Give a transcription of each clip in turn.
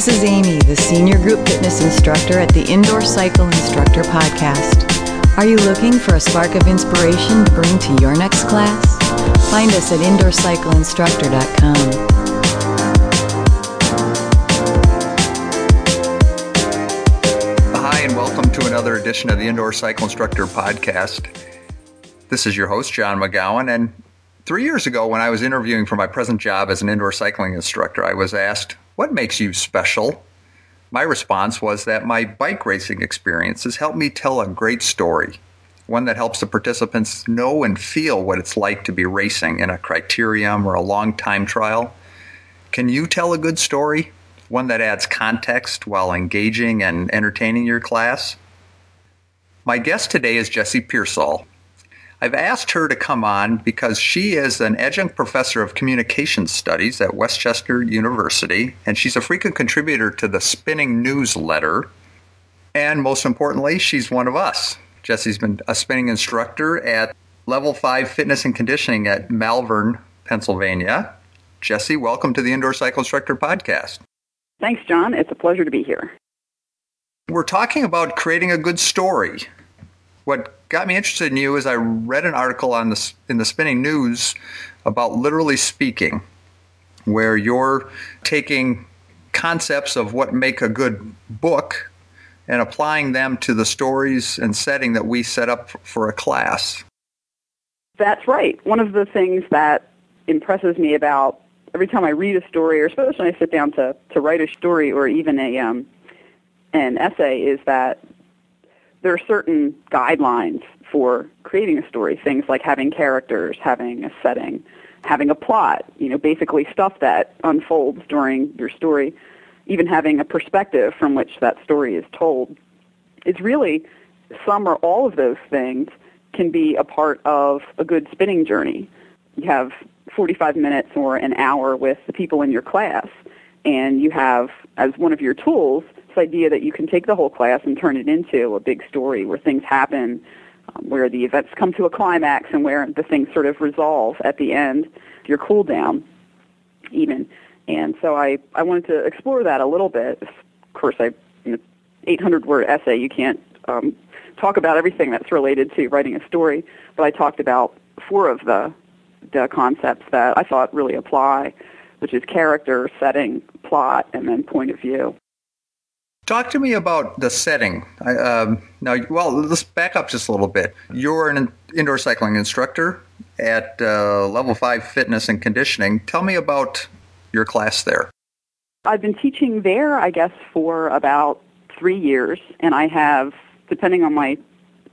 This is Amy, the Senior Group Fitness Instructor at the Indoor Cycle Instructor Podcast. Are you looking for a spark of inspiration to bring to your next class? Find us at indoorcycleinstructor.com. Hi, and welcome to another edition of the Indoor Cycle Instructor Podcast. This is your host, John McGowan, and three years ago, when I was interviewing for my present job as an indoor cycling instructor, I was asked, What makes you special? My response was that my bike racing experiences helped me tell a great story, one that helps the participants know and feel what it's like to be racing in a criterium or a long time trial. Can you tell a good story? One that adds context while engaging and entertaining your class? My guest today is Jesse Pearsall. I've asked her to come on because she is an adjunct professor of communication studies at West Chester University, and she's a frequent contributor to the Spinning newsletter. And most importantly, she's one of us. Jesse's been a spinning instructor at Level 5 Fitness and Conditioning at Malvern, Pennsylvania. Jesse, welcome to the Indoor Cycle Instructor Podcast. Thanks, John. It's a pleasure to be here. We're talking about creating a good story. What got me interested in you is I read an article on the in the Spinning News about literally speaking, where you're taking concepts of what make a good book and applying them to the stories and setting that we set up for a class. That's right. One of the things that impresses me about every time I read a story, or especially when I sit down to, to write a story or even a um, an essay, is that there are certain guidelines for creating a story. Things like having characters, having a setting, having a plot. You know, basically stuff that unfolds during your story. Even having a perspective from which that story is told. It's really some or all of those things can be a part of a good spinning journey. You have 45 minutes or an hour with the people in your class, and you have as one of your tools idea that you can take the whole class and turn it into a big story where things happen, um, where the events come to a climax, and where the things sort of resolve at the end, your cool down, even. And so I, I wanted to explore that a little bit. Of course, I, in an 800 word essay, you can't um, talk about everything that's related to writing a story, but I talked about four of the, the concepts that I thought really apply, which is character, setting, plot, and then point of view. Talk to me about the setting. I, um, now, well, let's back up just a little bit. You're an indoor cycling instructor at uh, Level 5 Fitness and Conditioning. Tell me about your class there. I've been teaching there, I guess, for about three years, and I have, depending on my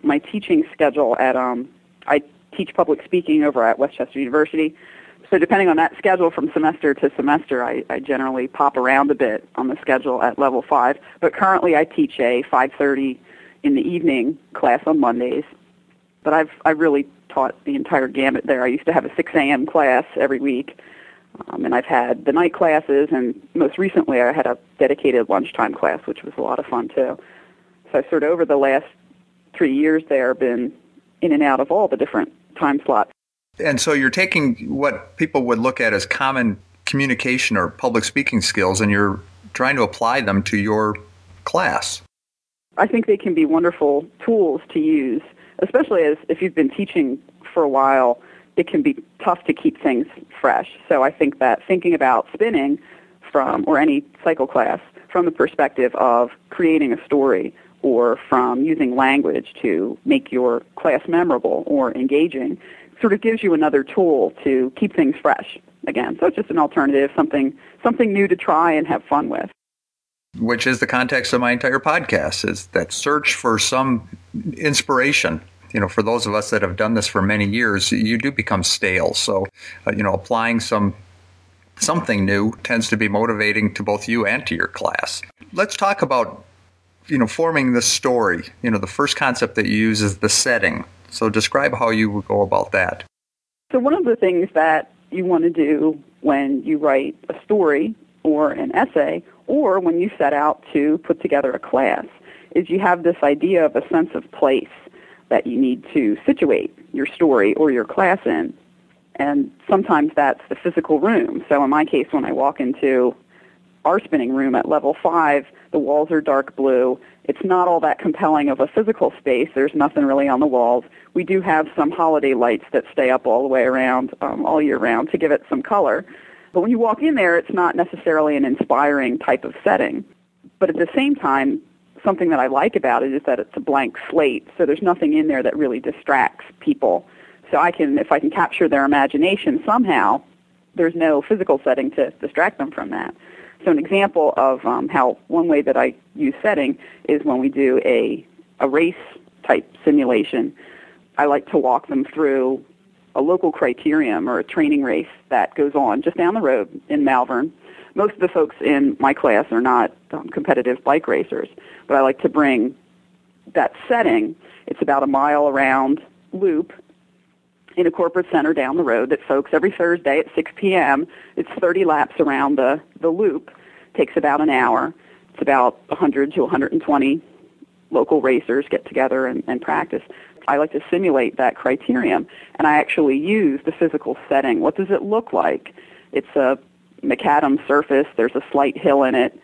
my teaching schedule at um, I teach public speaking over at West Chester University so depending on that schedule from semester to semester, I, I generally pop around a bit on the schedule at level five. But currently, I teach a 5:30 in the evening class on Mondays. But I've I really taught the entire gamut there. I used to have a 6 a.m. class every week, um, and I've had the night classes, and most recently I had a dedicated lunchtime class, which was a lot of fun too. So I sort of over the last three years there been in and out of all the different time slots. And so you're taking what people would look at as common communication or public speaking skills and you're trying to apply them to your class. I think they can be wonderful tools to use, especially as if you've been teaching for a while, it can be tough to keep things fresh. So I think that thinking about spinning from or any cycle class from the perspective of creating a story or from using language to make your class memorable or engaging sort of gives you another tool to keep things fresh again. So it's just an alternative, something something new to try and have fun with. Which is the context of my entire podcast is that search for some inspiration. You know, for those of us that have done this for many years, you do become stale. So, uh, you know, applying some something new tends to be motivating to both you and to your class. Let's talk about you know forming the story. You know, the first concept that you use is the setting. So describe how you would go about that. So one of the things that you want to do when you write a story or an essay or when you set out to put together a class is you have this idea of a sense of place that you need to situate your story or your class in. And sometimes that's the physical room. So in my case, when I walk into our spinning room at level five, the walls are dark blue. It's not all that compelling of a physical space. There's nothing really on the walls. We do have some holiday lights that stay up all the way around, um, all year round, to give it some color. But when you walk in there, it's not necessarily an inspiring type of setting. But at the same time, something that I like about it is that it's a blank slate, so there's nothing in there that really distracts people. So I can, if I can capture their imagination somehow, there's no physical setting to distract them from that. So an example of um, how one way that I use setting is when we do a a race type simulation. I like to walk them through a local criterium or a training race that goes on just down the road in Malvern. Most of the folks in my class are not um, competitive bike racers, but I like to bring that setting. It's about a mile around loop in a corporate center down the road that folks every Thursday at 6 p.m. It's 30 laps around the, the loop. Takes about an hour. It's about 100 to 120 local racers get together and, and practice. I like to simulate that criterium, and I actually use the physical setting. What does it look like? It's a macadam surface. There's a slight hill in it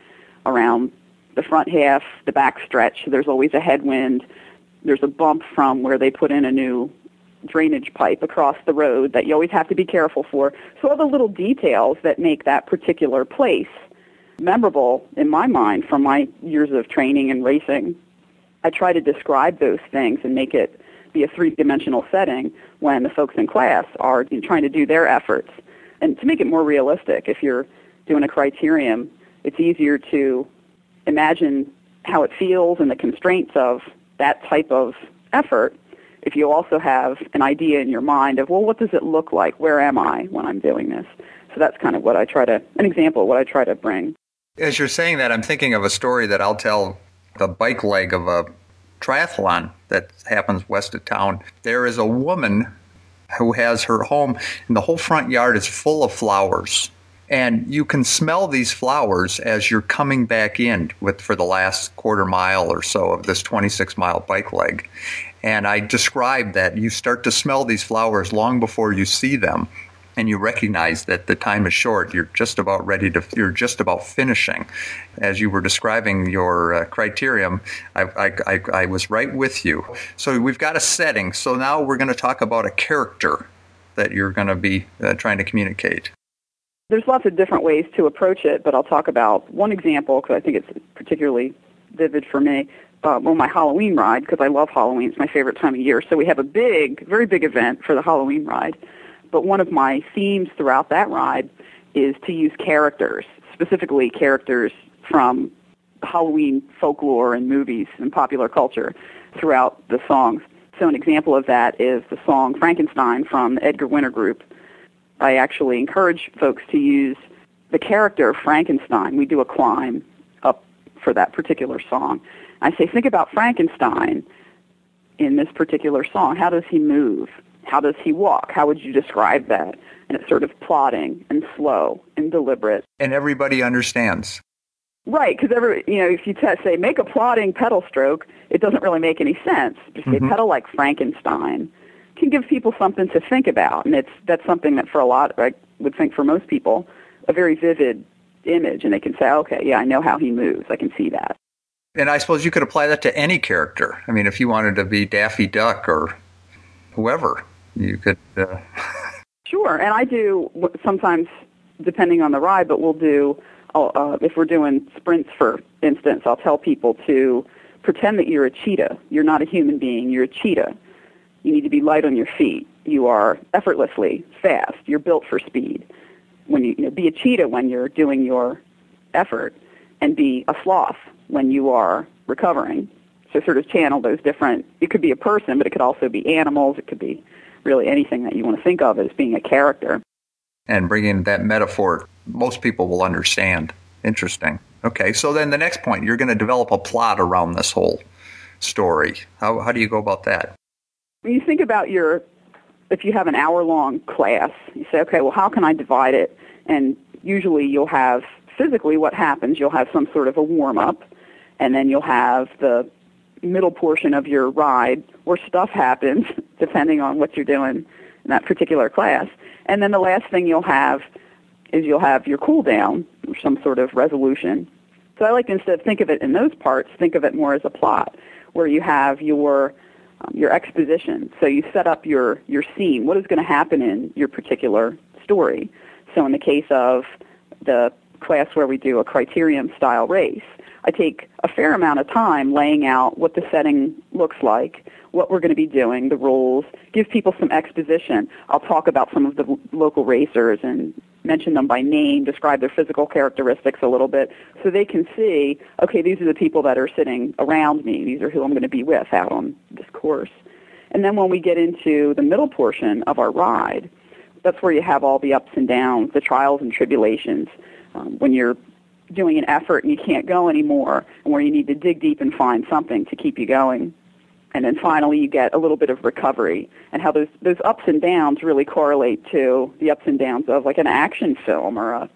around the front half, the back stretch. There's always a headwind. There's a bump from where they put in a new drainage pipe across the road that you always have to be careful for. So all the little details that make that particular place memorable in my mind from my years of training and racing. I try to describe those things and make it be a three-dimensional setting when the folks in class are trying to do their efforts. And to make it more realistic, if you're doing a criterium, it's easier to imagine how it feels and the constraints of that type of effort if you also have an idea in your mind of, well, what does it look like? Where am I when I'm doing this? So that's kind of what I try to, an example of what I try to bring. As you're saying that, I'm thinking of a story that I'll tell the bike leg of a triathlon that happens west of town. There is a woman who has her home, and the whole front yard is full of flowers. And you can smell these flowers as you're coming back in with for the last quarter mile or so of this 26 mile bike leg. And I described that you start to smell these flowers long before you see them and you recognize that the time is short. You're just about ready to you're just about finishing. As you were describing your uh, criterium I, I, I, I, was right with you. So we've got a setting. So now we're going to talk about a character that you're going to be uh, trying to communicate. There's lots of different ways to approach it but i'll talk about one example because i think it's particularly vivid for me uh, well, my Halloween ride because I love Halloween. It's my favorite time of year. So we have a big, very big event for the Halloween ride. But one of my themes throughout that ride is to use characters, specifically characters from Halloween folklore and movies and popular culture throughout the songs. So an example of that is the song Frankenstein from the Edgar Winter Group. I actually encourage folks to use the character Frankenstein. We do a climb up for that particular song. I say, think about Frankenstein in this particular song. How does he move? How does he walk? How would you describe that? And it's sort of plodding and slow and deliberate. And everybody understands. Right, because every you know, if you t- say make a plodding pedal stroke, it doesn't really make any sense. Just say mm-hmm. pedal like Frankenstein can give people something to think about, and it's that's something that for a lot, I would think for most people, a very vivid image, and they can say, okay, yeah, I know how he moves. I can see that. And I suppose you could apply that to any character. I mean, if you wanted to be Daffy Duck or whoever, you could. Uh... Sure, and I do sometimes, depending on the ride, but we'll do. Uh, if we're doing sprints, for instance, I'll tell people to pretend that you're a cheetah. You're not a human being. You're a cheetah. You need to be light on your feet. You are effortlessly fast. You're built for speed. When you, you know, be a cheetah when you're doing your effort, and be a sloth when you are recovering. So sort of channel those different, it could be a person, but it could also be animals. It could be really anything that you want to think of as being a character. And bringing that metaphor, most people will understand. Interesting. Okay, so then the next point, you're going to develop a plot around this whole story. How, how do you go about that? When you think about your, if you have an hour long class, you say, okay, well, how can I divide it? And usually you'll have physically what happens. You'll have some sort of a warm up, and then you'll have the middle portion of your ride where stuff happens, depending on what you're doing in that particular class. And then the last thing you'll have is you'll have your cool down or some sort of resolution. So I like to instead think of it in those parts, think of it more as a plot where you have your um, your exposition. So you set up your your scene. What is going to happen in your particular story? So in the case of the class where we do a criterium style race, I take a fair amount of time laying out what the setting looks like, what we're going to be doing, the rules, give people some exposition. I'll talk about some of the local racers and mention them by name, describe their physical characteristics a little bit so they can see, okay, these are the people that are sitting around me. These are who I'm going to be with out on this course. And then when we get into the middle portion of our ride, that's where you have all the ups and downs, the trials and tribulations. Um, when you're doing an effort and you can't go anymore, and where you need to dig deep and find something to keep you going. And then finally, you get a little bit of recovery, and how those those ups and downs really correlate to the ups and downs of like an action film or a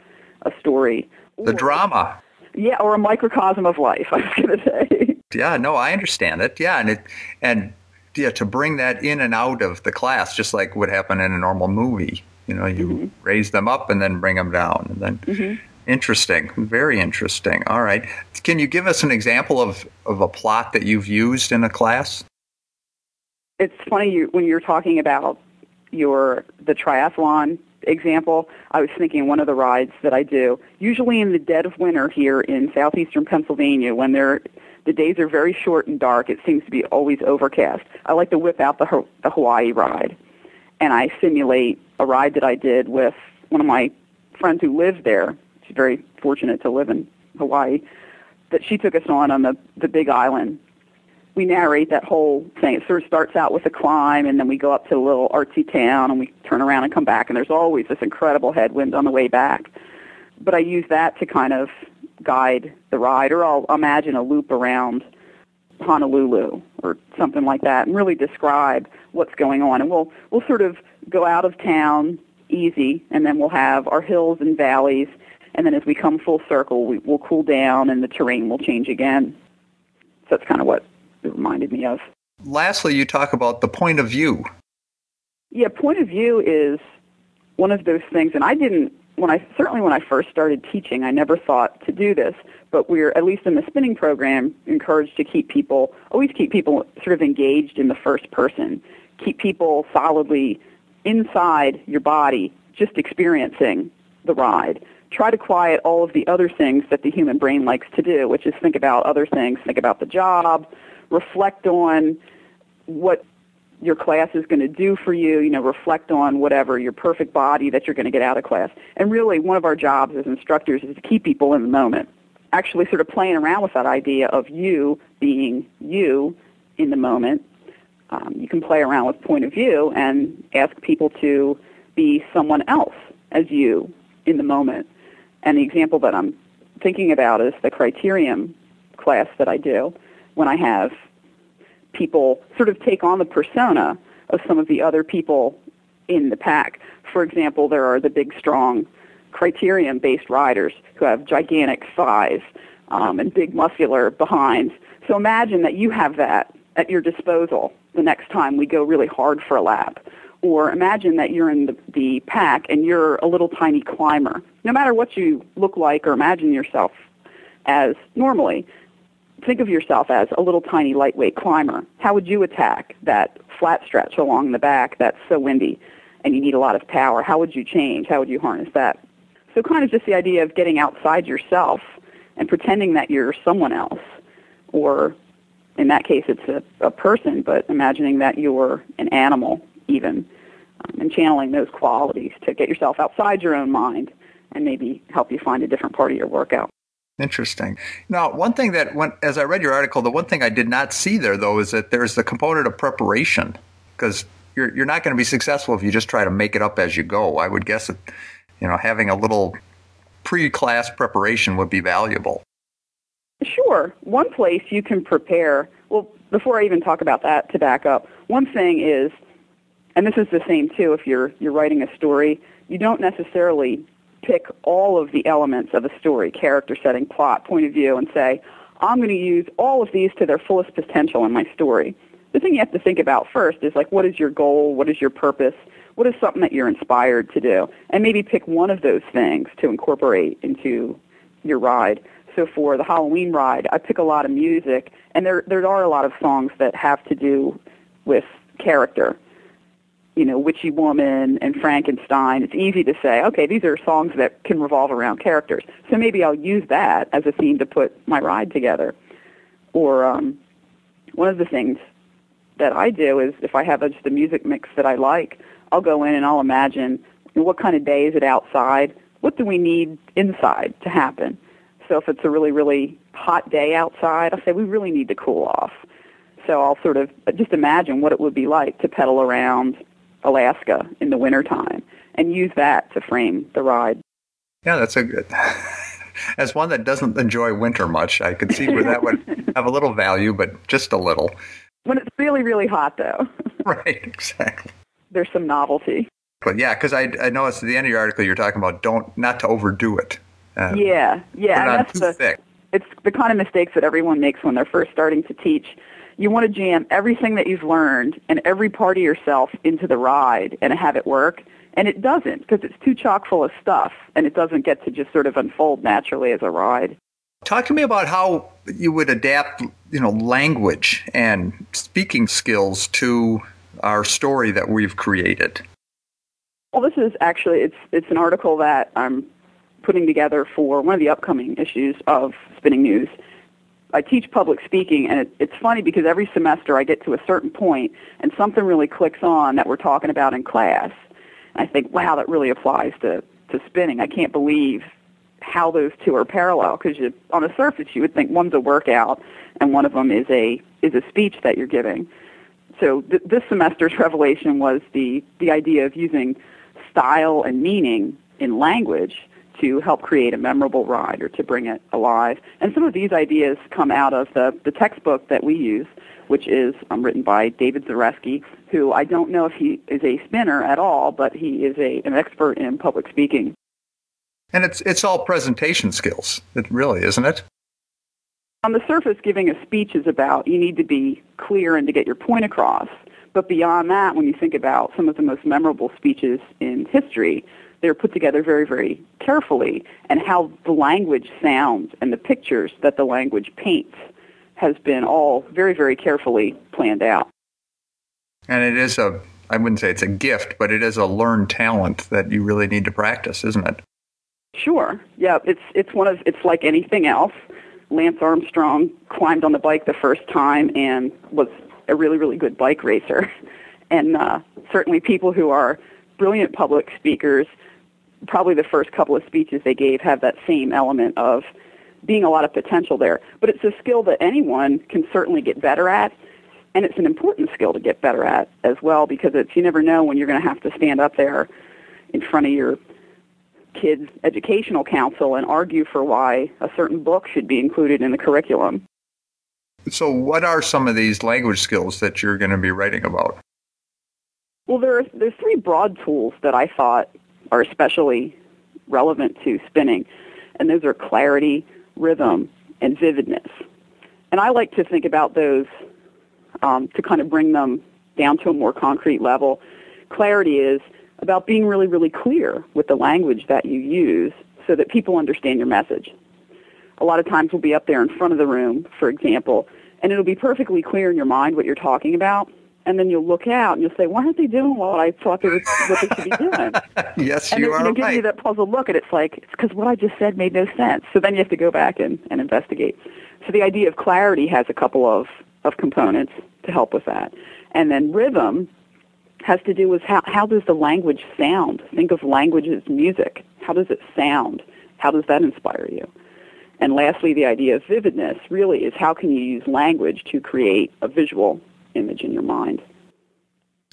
a story. The or, drama. Yeah, or a microcosm of life. I was going to say. Yeah, no, I understand it. Yeah, and it and yeah, to bring that in and out of the class, just like would happen in a normal movie. You know, you mm-hmm. raise them up and then bring them down, and then. Mm-hmm. Interesting, very interesting. All right, can you give us an example of of a plot that you've used in a class? It's funny you, when you're talking about your the triathlon example. I was thinking one of the rides that I do, usually in the dead of winter here in southeastern Pennsylvania, when they're the days are very short and dark. It seems to be always overcast. I like to whip out the, the Hawaii ride, and I simulate a ride that I did with one of my friends who lived there. She's very fortunate to live in Hawaii. That she took us on on the the Big Island. We narrate that whole thing. It sort of starts out with a climb, and then we go up to a little artsy town, and we turn around and come back. And there's always this incredible headwind on the way back. But I use that to kind of guide the ride, or I'll imagine a loop around Honolulu or something like that, and really describe what's going on. And we'll we'll sort of go out of town easy, and then we'll have our hills and valleys, and then as we come full circle, we, we'll cool down, and the terrain will change again. So that's kind of what it reminded me of. Lastly, you talk about the point of view. Yeah, point of view is one of those things, and I didn't when I certainly when I first started teaching, I never thought to do this, but we're at least in the spinning program encouraged to keep people always keep people sort of engaged in the first person, keep people solidly inside your body, just experiencing the ride. Try to quiet all of the other things that the human brain likes to do, which is think about other things, think about the job, reflect on what your class is going to do for you, you know, reflect on whatever your perfect body that you're going to get out of class. And really one of our jobs as instructors is to keep people in the moment. Actually sort of playing around with that idea of you being you in the moment. Um, you can play around with point of view and ask people to be someone else as you in the moment. And the example that I'm thinking about is the criterium class that I do when I have people sort of take on the persona of some of the other people in the pack. For example, there are the big, strong criterium-based riders who have gigantic thighs um, and big muscular behinds. So imagine that you have that at your disposal the next time we go really hard for a lap. Or imagine that you're in the, the pack and you're a little tiny climber. No matter what you look like or imagine yourself as normally, think of yourself as a little tiny lightweight climber. How would you attack that flat stretch along the back that's so windy and you need a lot of power? How would you change? How would you harness that? So kind of just the idea of getting outside yourself and pretending that you're someone else or in that case it's a, a person, but imagining that you're an animal even um, and channeling those qualities to get yourself outside your own mind and maybe help you find a different part of your workout. Interesting. Now, one thing that, when, as I read your article, the one thing I did not see there, though, is that there's the component of preparation because you're, you're not going to be successful if you just try to make it up as you go. I would guess that, you know, having a little pre-class preparation would be valuable. Sure. One place you can prepare, well, before I even talk about that to back up, one thing is, and this is the same too if you're, you're writing a story, you don't necessarily pick all of the elements of a story, character setting, plot, point of view, and say, I'm going to use all of these to their fullest potential in my story. The thing you have to think about first is like, what is your goal? What is your purpose? what is something that you're inspired to do? And maybe pick one of those things to incorporate into your ride. So for the Halloween ride, I pick a lot of music, and there there are a lot of songs that have to do with character. You know, Witchy Woman and Frankenstein. It's easy to say, okay, these are songs that can revolve around characters. So maybe I'll use that as a theme to put my ride together. Or um, one of the things that I do is if I have a, just a music mix that I like, I'll go in and I'll imagine what kind of day is it outside? What do we need inside to happen? So if it's a really, really hot day outside, I'll say we really need to cool off. So I'll sort of just imagine what it would be like to pedal around Alaska in the wintertime and use that to frame the ride. Yeah, that's a good. As one that doesn't enjoy winter much, I could see where that would have a little value, but just a little. When it's really, really hot, though. right, exactly. There's some novelty. But yeah, because I, I noticed at the end of your article you're talking about don't not to overdo it. Uh, yeah, yeah, that's the thick. it's the kind of mistakes that everyone makes when they're first starting to teach. You want to jam everything that you've learned and every part of yourself into the ride and have it work, and it doesn't because it's too chock full of stuff, and it doesn't get to just sort of unfold naturally as a ride. Talk to me about how you would adapt, you know, language and speaking skills to our story that we've created. Well, this is actually it's it's an article that I'm putting together for one of the upcoming issues of Spinning News. I teach public speaking, and it, it's funny because every semester I get to a certain point, and something really clicks on that we're talking about in class. And I think, wow, that really applies to to spinning. I can't believe how those two are parallel because on the surface you would think one's a workout and one of them is a is a speech that you're giving. So th- this semester's revelation was the the idea of using style and meaning in language to help create a memorable ride or to bring it alive. And some of these ideas come out of the, the textbook that we use, which is um, written by David Zarefsky, who I don't know if he is a spinner at all, but he is a, an expert in public speaking. And it's it's all presentation skills. It really isn't it? On the surface, giving a speech is about you need to be clear and to get your point across. But beyond that, when you think about some of the most memorable speeches in history, they're put together very, very carefully, and how the language sounds and the pictures that the language paints has been all very, very carefully planned out. And it is a, I wouldn't say it's a gift, but it is a learned talent that you really need to practice, isn't it? Sure. Yeah, it's it's one of it's like anything else. Lance Armstrong climbed on the bike the first time and was a really really good bike racer, and uh, certainly people who are brilliant public speakers, probably the first couple of speeches they gave have that same element of being a lot of potential there. But it's a skill that anyone can certainly get better at, and it's an important skill to get better at as well because it's you never know when you're going to have to stand up there in front of your kids' educational council and argue for why a certain book should be included in the curriculum. So, what are some of these language skills that you're going to be writing about? Well, there are there's three broad tools that I thought are especially relevant to spinning, and those are clarity, rhythm, and vividness. And I like to think about those um, to kind of bring them down to a more concrete level. Clarity is about being really, really clear with the language that you use so that people understand your message. A lot of times we'll be up there in front of the room, for example, and it'll be perfectly clear in your mind what you're talking about, and then you'll look out and you'll say, "Why aren't they doing what I thought they were what they should be doing?" yes, and you then, are you know, give you that puzzled look, and it's like it's because what I just said made no sense. So then you have to go back and, and investigate. So the idea of clarity has a couple of of components to help with that, and then rhythm has to do with how, how does the language sound? Think of language as music. How does it sound? How does that inspire you? And lastly, the idea of vividness really is how can you use language to create a visual image in your mind.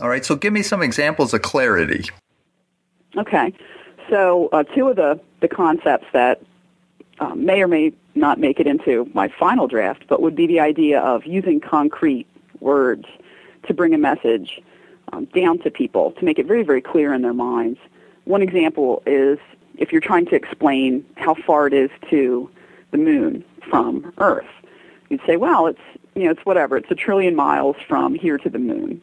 All right, so give me some examples of clarity. Okay, so uh, two of the, the concepts that um, may or may not make it into my final draft, but would be the idea of using concrete words to bring a message um, down to people to make it very, very clear in their minds. One example is if you're trying to explain how far it is to the moon from Earth. You'd say, well, it's you know, it's whatever. It's a trillion miles from here to the moon.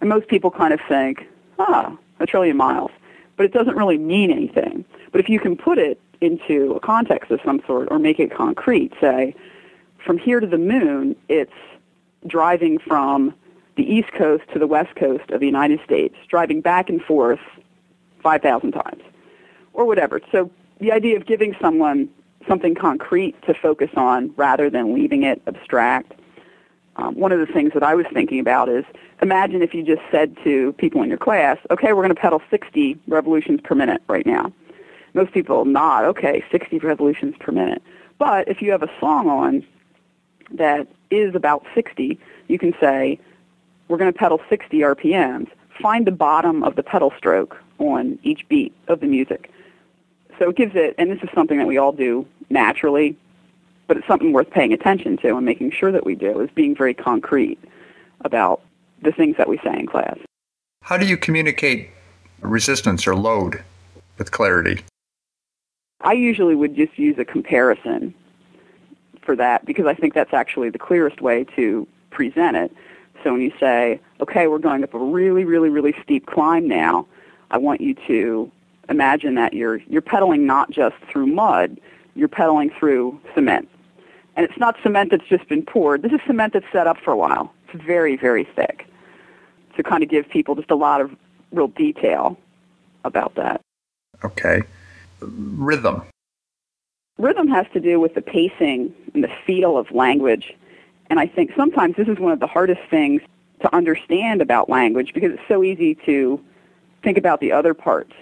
And most people kind of think, ah, a trillion miles, but it doesn't really mean anything. But if you can put it into a context of some sort or make it concrete, say, from here to the moon, it's driving from the east coast to the west coast of the United States, driving back and forth 5,000 times or whatever. So the idea of giving someone something concrete to focus on rather than leaving it abstract. Um, one of the things that I was thinking about is imagine if you just said to people in your class, okay, we're going to pedal 60 revolutions per minute right now. Most people nod, okay, 60 revolutions per minute. But if you have a song on that is about 60, you can say, we're going to pedal 60 RPMs. Find the bottom of the pedal stroke on each beat of the music. So it gives it, and this is something that we all do naturally, but it's something worth paying attention to and making sure that we do, is being very concrete about the things that we say in class. How do you communicate resistance or load with clarity? I usually would just use a comparison for that because I think that's actually the clearest way to present it. So when you say, okay, we're going up a really, really, really steep climb now, I want you to imagine that you're you're pedaling not just through mud, you're pedaling through cement. And it's not cement that's just been poured. This is cement that's set up for a while. It's very, very thick. To kind of give people just a lot of real detail about that. Okay. Rhythm. Rhythm has to do with the pacing and the feel of language. And I think sometimes this is one of the hardest things to understand about language because it's so easy to think about the other parts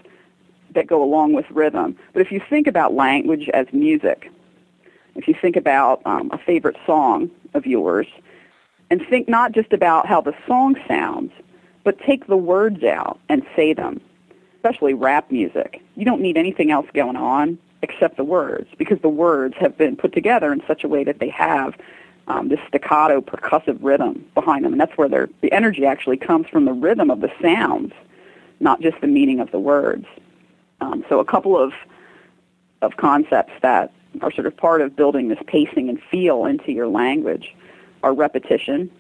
that go along with rhythm. But if you think about language as music, if you think about um, a favorite song of yours, and think not just about how the song sounds, but take the words out and say them, especially rap music. You don't need anything else going on except the words because the words have been put together in such a way that they have um, this staccato percussive rhythm behind them, and that's where the energy actually comes from the rhythm of the sounds, not just the meaning of the words. Um, so a couple of of concepts that are sort of part of building this pacing and feel into your language are repetition,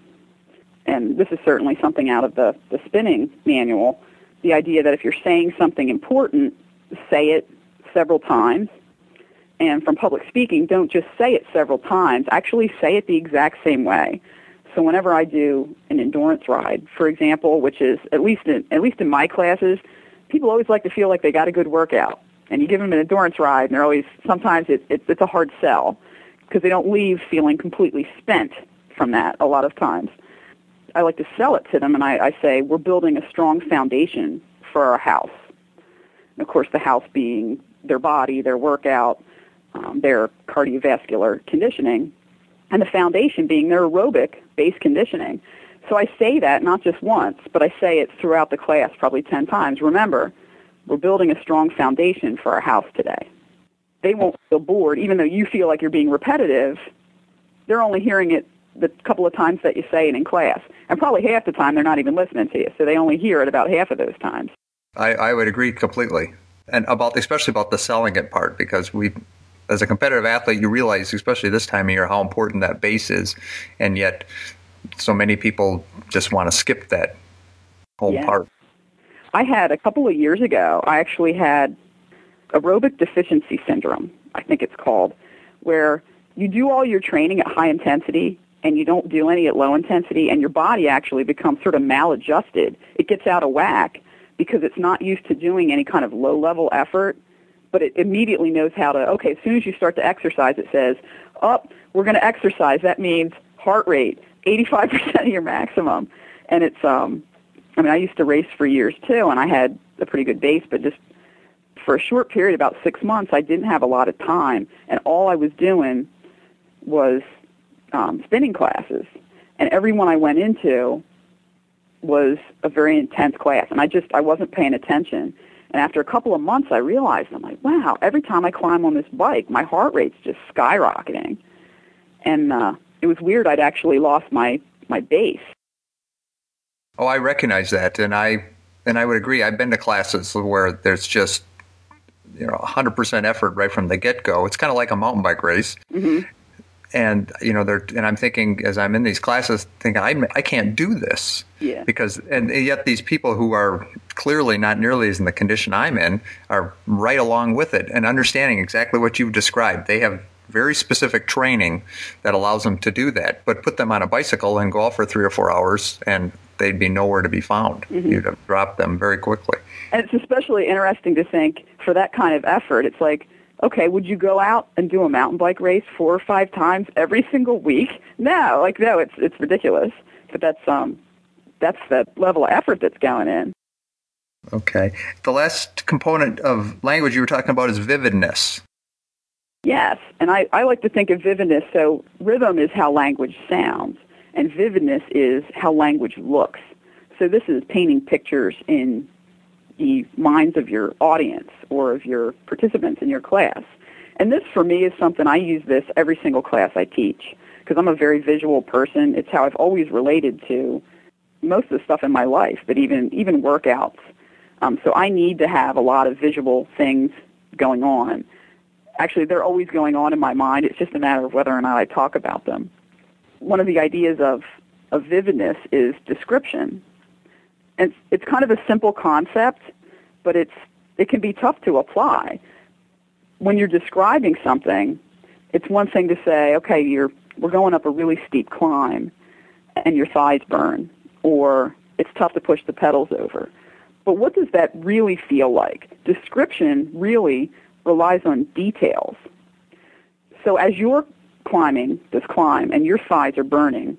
and this is certainly something out of the, the spinning manual. The idea that if you're saying something important, say it several times. And from public speaking, don't just say it several times. Actually say it the exact same way. So whenever I do an endurance ride, for example, which is at least in, at least in my classes, people always like to feel like they got a good workout. And you give them an endurance ride, and they're always sometimes it, it, it's a hard sell because they don't leave feeling completely spent from that a lot of times. I like to sell it to them, and I, I say we're building a strong foundation for our house. And of course, the house being their body, their workout, um, their cardiovascular conditioning, and the foundation being their aerobic base conditioning. So I say that not just once, but I say it throughout the class probably 10 times. Remember, we're building a strong foundation for our house today. They won't feel bored, even though you feel like you're being repetitive. They're only hearing it the couple of times that you say it in class. And probably half the time they're not even listening to you, so they only hear it about half of those times. I, I would agree completely. And about especially about the selling it part because we as a competitive athlete you realize especially this time of year how important that base is and yet so many people just want to skip that whole yeah. part. I had a couple of years ago, I actually had aerobic deficiency syndrome, I think it's called, where you do all your training at high intensity and you don't do any at low intensity and your body actually becomes sort of maladjusted. It gets out of whack because it's not used to doing any kind of low level effort, but it immediately knows how to, okay, as soon as you start to exercise, it says, up, oh, we're going to exercise. That means heart rate, 85% of your maximum. And it's, um, I mean, I used to race for years too, and I had a pretty good base, but just for a short period, about six months, I didn't have a lot of time, and all I was doing was um, spinning classes. And every one I went into was a very intense class, and I just I wasn't paying attention. And after a couple of months, I realized I'm like, wow, every time I climb on this bike, my heart rate's just skyrocketing. And uh, it was weird. I'd actually lost my my base. Oh, I recognize that, and I and I would agree. I've been to classes where there's just you know 100% effort right from the get go. It's kind of like a mountain bike race. Mm-hmm. And you know, they're, and I'm thinking as I'm in these classes, thinking I I can't do this. Yeah. Because and yet these people who are clearly not nearly as in the condition I'm in, are right along with it and understanding exactly what you've described. They have very specific training that allows them to do that. But put them on a bicycle and go off for three or four hours, and they'd be nowhere to be found. Mm-hmm. You'd have dropped them very quickly. And it's especially interesting to think for that kind of effort, it's like, okay, would you go out and do a mountain bike race four or five times every single week? No, like no, it's it's ridiculous. But that's um that's the level of effort that's going in. Okay. The last component of language you were talking about is vividness. Yes, and I, I like to think of vividness. So rhythm is how language sounds, and vividness is how language looks. So this is painting pictures in the minds of your audience or of your participants in your class. And this, for me, is something I use this every single class I teach because I'm a very visual person. It's how I've always related to most of the stuff in my life, but even even workouts. Um, so I need to have a lot of visual things going on actually they're always going on in my mind. It's just a matter of whether or not I talk about them. One of the ideas of, of vividness is description. And it's, it's kind of a simple concept, but it's, it can be tough to apply. When you're describing something, it's one thing to say, okay, you're, we're going up a really steep climb and your thighs burn, or it's tough to push the pedals over. But what does that really feel like? Description really relies on details. So as you're climbing this climb and your thighs are burning,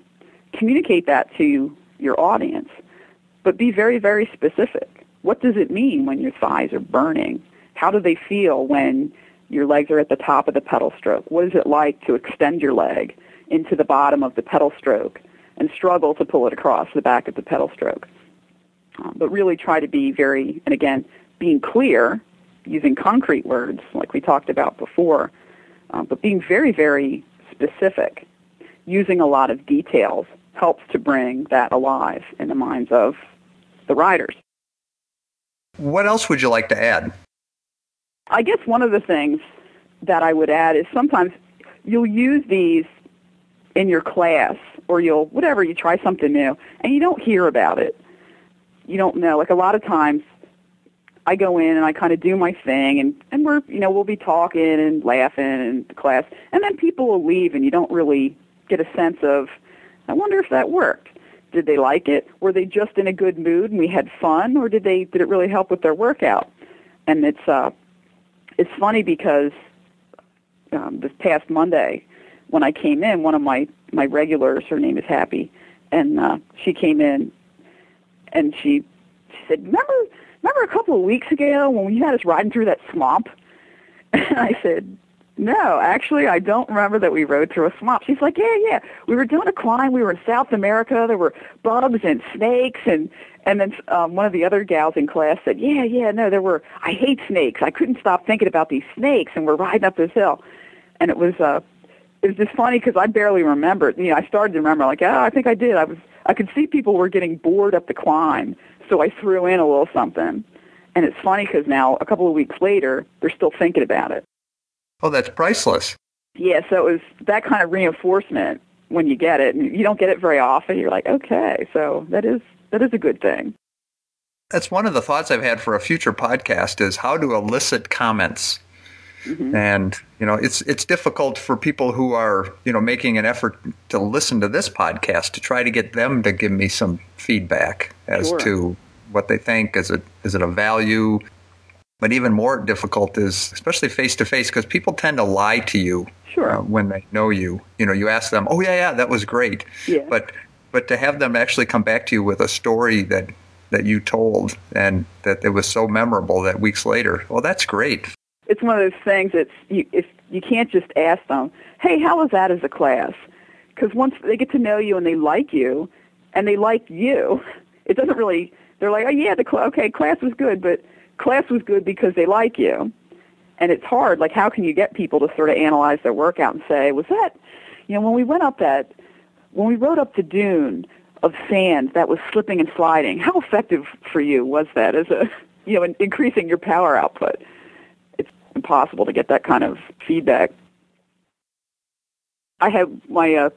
communicate that to your audience, but be very, very specific. What does it mean when your thighs are burning? How do they feel when your legs are at the top of the pedal stroke? What is it like to extend your leg into the bottom of the pedal stroke and struggle to pull it across the back of the pedal stroke? Um, but really try to be very, and again, being clear using concrete words like we talked about before, uh, but being very, very specific, using a lot of details helps to bring that alive in the minds of the riders. What else would you like to add? I guess one of the things that I would add is sometimes you'll use these in your class or you'll whatever you try something new and you don't hear about it. You don't know. Like a lot of times I go in and I kind of do my thing, and and we're you know we'll be talking and laughing in class, and then people will leave, and you don't really get a sense of, I wonder if that worked. Did they like it? Were they just in a good mood and we had fun, or did they did it really help with their workout? And it's uh, it's funny because um, this past Monday, when I came in, one of my my regulars, her name is Happy, and uh, she came in, and she she said, "Remember." Remember a couple of weeks ago when you had us riding through that swamp? And I said, no, actually, I don't remember that we rode through a swamp. She's like, yeah, yeah. We were doing a climb. We were in South America. There were bugs and snakes, and and then um, one of the other gals in class said, yeah, yeah, no, there were. I hate snakes. I couldn't stop thinking about these snakes, and we're riding up this hill, and it was uh, it was just funny because I barely remembered. You know, I started to remember like, oh, I think I did. I was I could see people were getting bored up the climb, so I threw in a little something. And it's funny because now, a couple of weeks later, they're still thinking about it. Oh, that's priceless. Yeah, so it was that kind of reinforcement when you get it. And you don't get it very often. You're like, okay, so that is that is a good thing. That's one of the thoughts I've had for a future podcast is how to elicit comments. Mm-hmm. And you know, it's it's difficult for people who are you know making an effort to listen to this podcast to try to get them to give me some feedback as sure. to what they think. Is it is it a value? But even more difficult is especially face to face because people tend to lie to you sure. uh, when they know you. You know, you ask them, "Oh yeah, yeah, that was great," yeah. but but to have them actually come back to you with a story that that you told and that it was so memorable that weeks later, well, that's great. It's one of those things that you, if you can't just ask them, "Hey, how was that as a class?" Because once they get to know you and they like you, and they like you, it doesn't really they're like, oh yeah, the cl- okay class was good, but class was good because they like you, and it's hard. Like, how can you get people to sort of analyze their workout and say, was that, you know, when we went up that, when we rode up the dune of sand that was slipping and sliding, how effective for you was that as a, you know, in increasing your power output? Impossible to get that kind of feedback. I have my uh,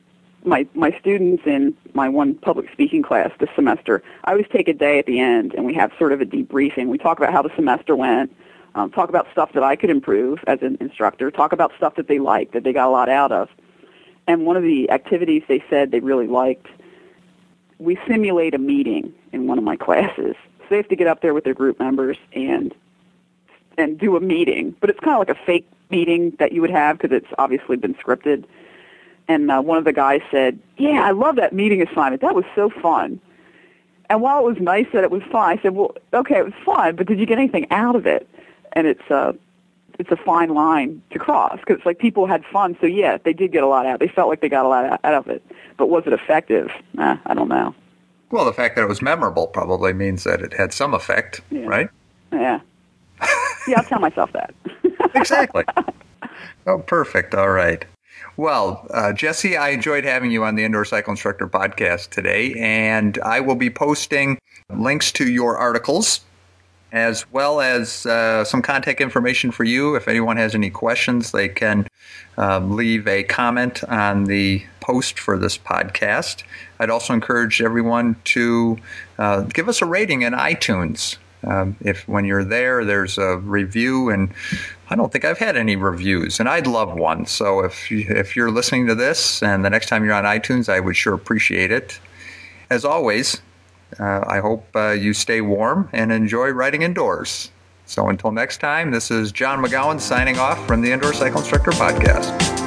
my my students in my one public speaking class this semester, I always take a day at the end and we have sort of a debriefing. We talk about how the semester went, um, talk about stuff that I could improve as an instructor, talk about stuff that they liked, that they got a lot out of. And one of the activities they said they really liked, we simulate a meeting in one of my classes. So they have to get up there with their group members and and do a meeting, but it's kind of like a fake meeting that you would have because it's obviously been scripted. And uh, one of the guys said, "Yeah, I love that meeting assignment. That was so fun." And while it was nice that it was fun, I said, "Well, okay, it was fun, but did you get anything out of it?" And it's uh, it's a fine line to cross because it's like people had fun. So yeah, they did get a lot out. They felt like they got a lot out of it, but was it effective? Nah, I don't know. Well, the fact that it was memorable probably means that it had some effect, yeah. right? Yeah. Yeah, I'll tell myself that. exactly. Oh, perfect. All right. Well, uh, Jesse, I enjoyed having you on the Indoor Cycle Instructor podcast today, and I will be posting links to your articles as well as uh, some contact information for you. If anyone has any questions, they can um, leave a comment on the post for this podcast. I'd also encourage everyone to uh, give us a rating in iTunes. Um, if when you're there, there's a review, and I don't think I've had any reviews, and I'd love one. So if you, if you're listening to this, and the next time you're on iTunes, I would sure appreciate it. As always, uh, I hope uh, you stay warm and enjoy riding indoors. So until next time, this is John McGowan signing off from the Indoor Cycle Instructor Podcast.